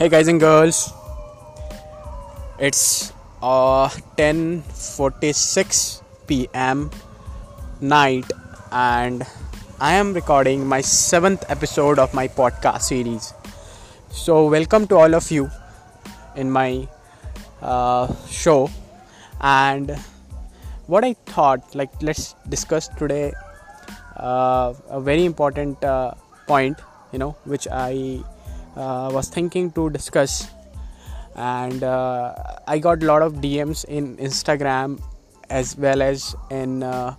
hey guys and girls it's uh 10:46 p.m. night and I am recording my 7th episode of my podcast series so welcome to all of you in my uh, show and what I thought like let's discuss today uh, a very important uh, point you know which I was thinking to discuss. And uh, i got a lot of dms in instagram as well as in uh,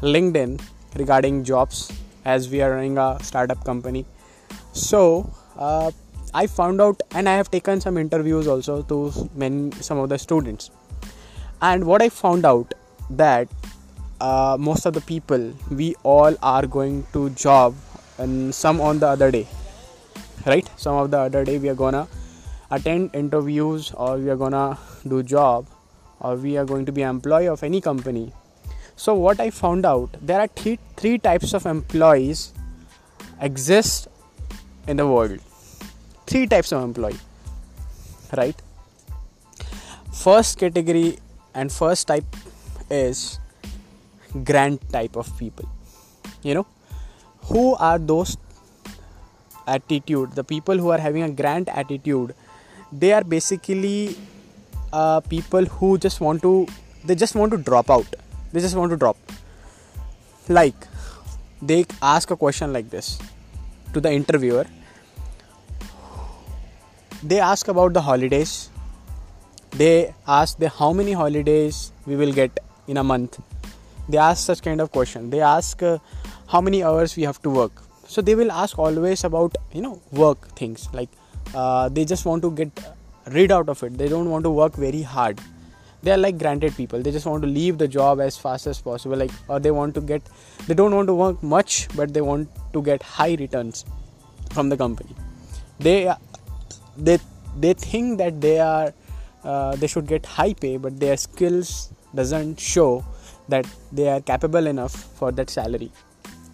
linkedin regarding jobs as we are running a startup company. So uh, i found out and i have taken some interviews also to many some of the students. And what i found out that uh, most of the people we all are going to job and some on the other day right? Some of the other day we are gonna attend interviews or we are gonna do job or we are going to be employee of any company. So what i found out there are three, types of employees exist in the world. Three types of employee right? First category and first type is grand type of people. You know who are those attitude the people who are having a grand attitude they are basically uh, people who just want to they just want to drop out. They just want to drop. Like they ask a question like this to the interviewer. They ask about the holidays. They ask the how many holidays we will get in a month. They ask such kind of question. They ask uh, how many hours we have to work so they will ask always about you know work things. Like uh, they just want to get rid out of it. They don't want to work very hard. They are like granted people. They just want to leave the job as fast as possible like or they want to get they don't want to work much but they want to get high returns from the company. They they they think that they are uh, they should get high pay but their skills doesn't show that they are capable enough for that salary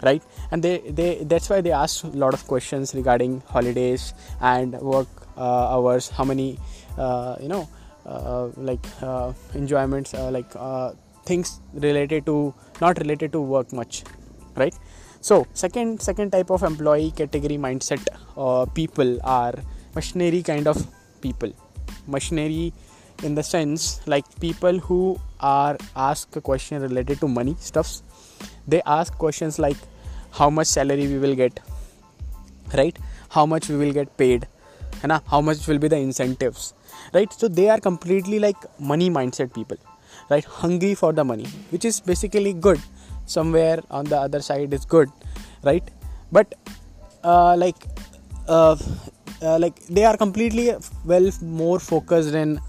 right? And they, they that's why they ask a lot of questions regarding holidays and work uh, hours how many uh, you know uh, like uh, enjoyments uh, like uh, things related to not related to work much right? So second second type of employee category mindset people are machinery kind of people. Machinery in the sense like people who are asked a question related to money stuffs they ask questions like how much salary we will get right? How much we will get paid and how much will be the incentives right? So they are completely like money mindset people right? Hungry for the money which is basically good. Somewhere on the other side is good right? But uh, like uh, uh, like they are completely well more focused in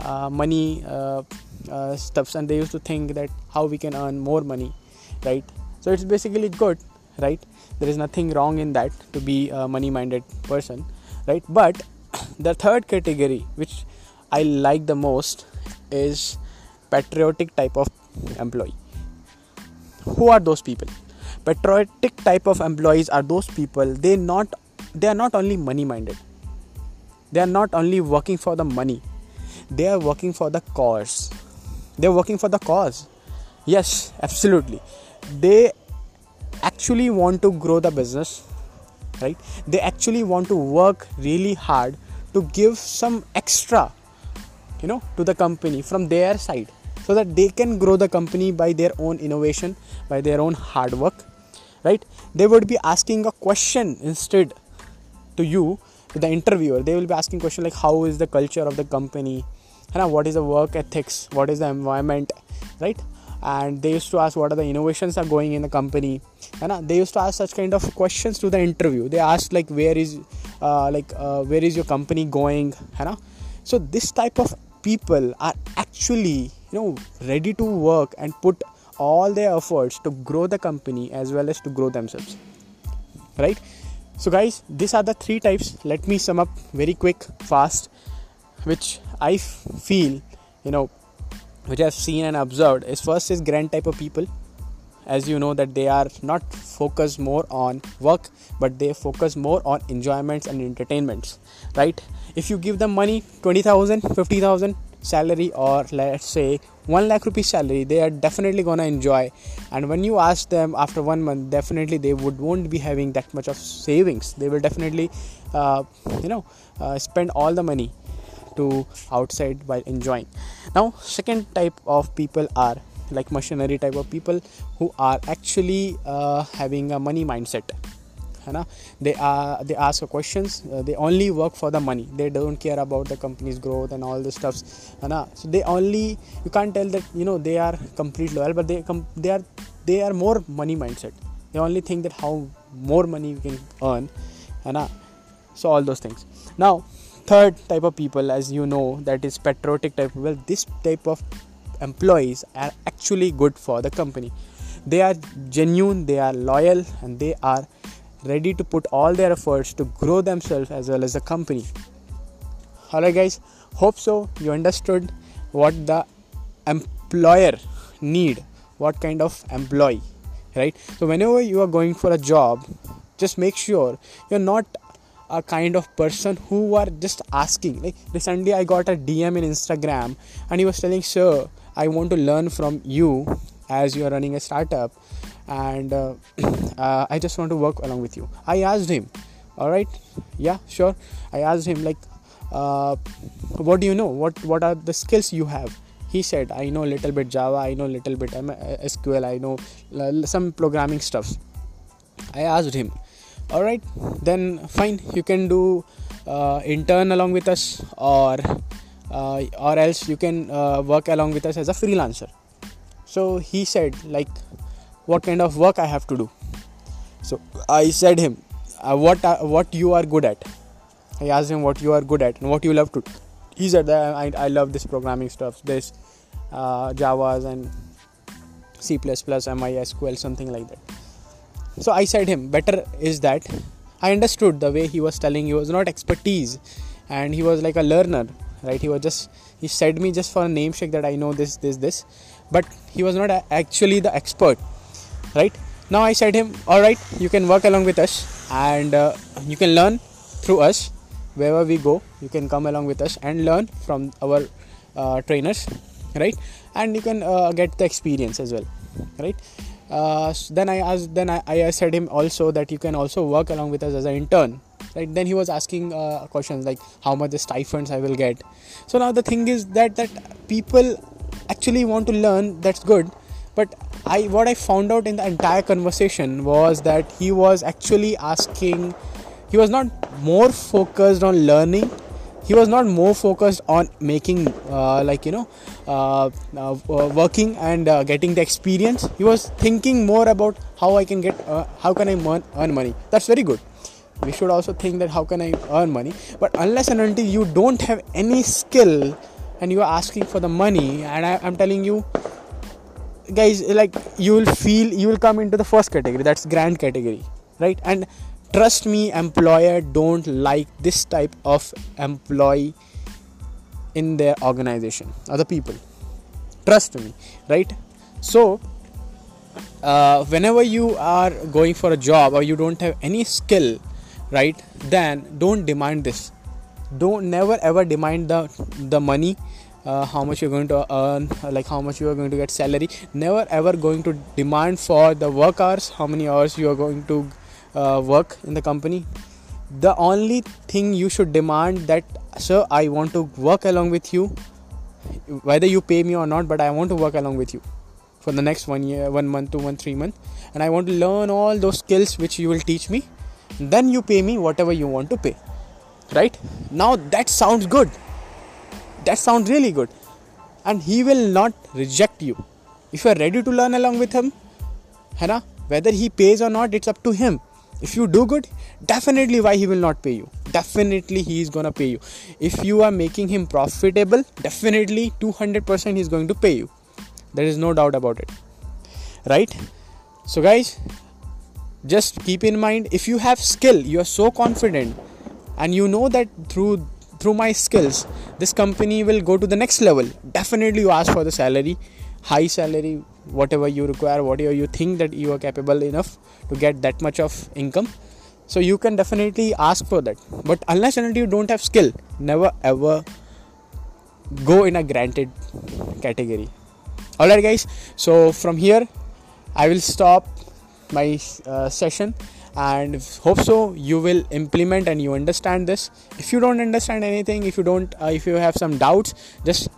uh, money uh, uh, stuffs and they used to think that how we can earn more money right? So it's basically good right? There is nothing wrong in that to be a money minded person right? But the third category which i like the most is patriotic type of employee. Who are those people? Patriotic type of employees are those people they not they are not only money minded they are not only working for the money. They are working for the cause. They're working for the cause yes absolutely. They actually want to grow the business right? They actually want to work really hard to give some extra you know to the company from their side so that they can grow the company by their own innovation by their own hard work right? They would be asking a question instead to you to the interviewer. They will be asking question like how is the culture of the company? And what is the work ethics? What is the environment? Right and they used to ask what are the innovations are going in the company. And they used to ask such kind of questions to the interview. They asked like where is uh, like uh, where is your company going? You so this type of people are actually you know ready to work and put all their efforts to grow the company as well as to grow themselves. Right? So guys these are the three types. Let me sum up very quick fast which i feel you know which I've seen and observed is first is grand type of people, as you know that they are not focused more on work but they focus more on enjoyments and entertainments right? If you give them money 20000 50000 salary or let's say 1 lakh rupees salary they are definitely gonna enjoy. And when you ask them after one month definitely they would won't be having that much of savings. They will definitely uh, you know uh, spend all the money to outside while enjoying now second type of people are like machinery type of people who are actually uh, having a money mindset है they are they ask questions uh, they only work for the money they don't care about the company's growth and all this stuffs है so they only you can't tell that you know they are complete loyal but they com- they are they are more money mindset they only think that how more money you can earn है so all those things now third type of people as you know that is patriotic type well this type of employees are actually good for the company they are genuine they are loyal and they are ready to put all their efforts to grow themselves as well as the company. Alright, guys, hope so you understood what the employer need, what kind of employee, right? So, whenever you are going for a job, just make sure you're not a kind of person who are just asking. Like recently, I got a DM in Instagram, and he was telling, "Sir, I want to learn from you as you are running a startup." and uh, uh, I just want to work along with you. I asked him, all right, yeah, sure. I asked him like, uh, what do you know? What what are the skills you have? He said, I know a little bit Java, I know a little bit SQL, I know some programming stuff. I asked him, all right, then fine, you can do uh, intern along with us, or uh, or else you can uh, work along with us as a freelancer. So he said, like, what kind of work I have to do. So I said him, uh, what uh, what you are good at. I asked him what you are good at and what you love to. He said that I, I love this programming stuff, this uh, Java's and C++, MySQL, something like that. So I said him, better is that. I understood the way he was telling. He was not expertise, and he was like a learner, right? He was just he said me just for a name check that I know this, this, this, but he was not actually the expert right? Now i said him all right you can work along with us and uh, you can learn through us. Wherever we go you can come along with us and learn from our uh, trainers right? And you can uh, get the experience as well right uh, then i asked then I, I said him also that you can also work along with us as an intern. Right then he was asking uh, questions like how much the stipends i will get. So now the thing is that that people actually want to learn that's good. But I what I found out in the entire conversation was that he was actually asking he was not more focused on learning he was not more focused on making uh, like you know uh, uh, working and uh, getting the experience. He was thinking more about how i can get uh, how can i earn, earn money. That's very good. We should also think that how can i earn money. But unless and until you don't have any skill and you are asking for the money and I, i'm telling you guys like you will feel you will come into the first category. That's grand category right? And trust me employer don't like this type of employee in their organization other people. Trust me right? So uh, whenever you are going for a job or you don't have any skill right then don't demand this. Don't never ever demand the the money uh, how much you're going to earn like how much you are going to get salary. Never ever going to demand for the work hours how many hours you are going to uh, work in the company the only thing you should demand that sir i want to work along with you whether you pay me or not but i want to work along with you for the next one year one month two month three month and i want to learn all those skills which you will teach me then you pay me whatever you want to pay. Right? Now that sounds good. That sounds really good. And he will not reject you. If you are ready to learn along with him hai na, whether he pays or not it's up to him if you do good definitely why he will not pay you? Definitely he is gonna pay you. If you are making him profitable definitely 200% he's going to pay you. There is no doubt about it. Right? So guys just keep in mind if you have skill you are so confident and you know that through through my skills this company will go to the next level. Definitely you ask for the salary high salary whatever you require whatever you think that you are capable enough to get that much of income. So you can definitely ask for that. But unless and until you don't have skill never ever go in a granted category. Alright guys. So from here i will stop my uh, session and hope so you will implement and you understand this. If you don't understand anything if you don't uh, if you have some doubts just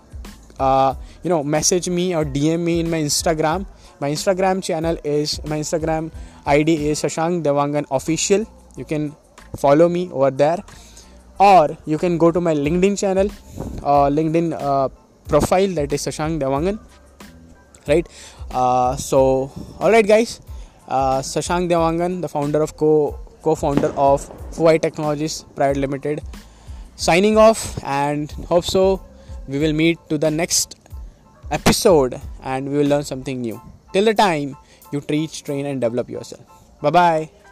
uh, you know message me or dm me in my instagram. My instagram channel is my instagram id is shashank devangan official. You can follow me over there. Or you can go to my linkedin channel uh, linkedin uh, profile that is shashank devangan. Right? Uh, so all right guys. Uh, Shashank Devangan, the founder of co co-founder of Fuai Technologies Private Limited, signing off and hope so we will meet to the next episode and we will learn something new. Till the time, you teach, train, and develop yourself. Bye bye.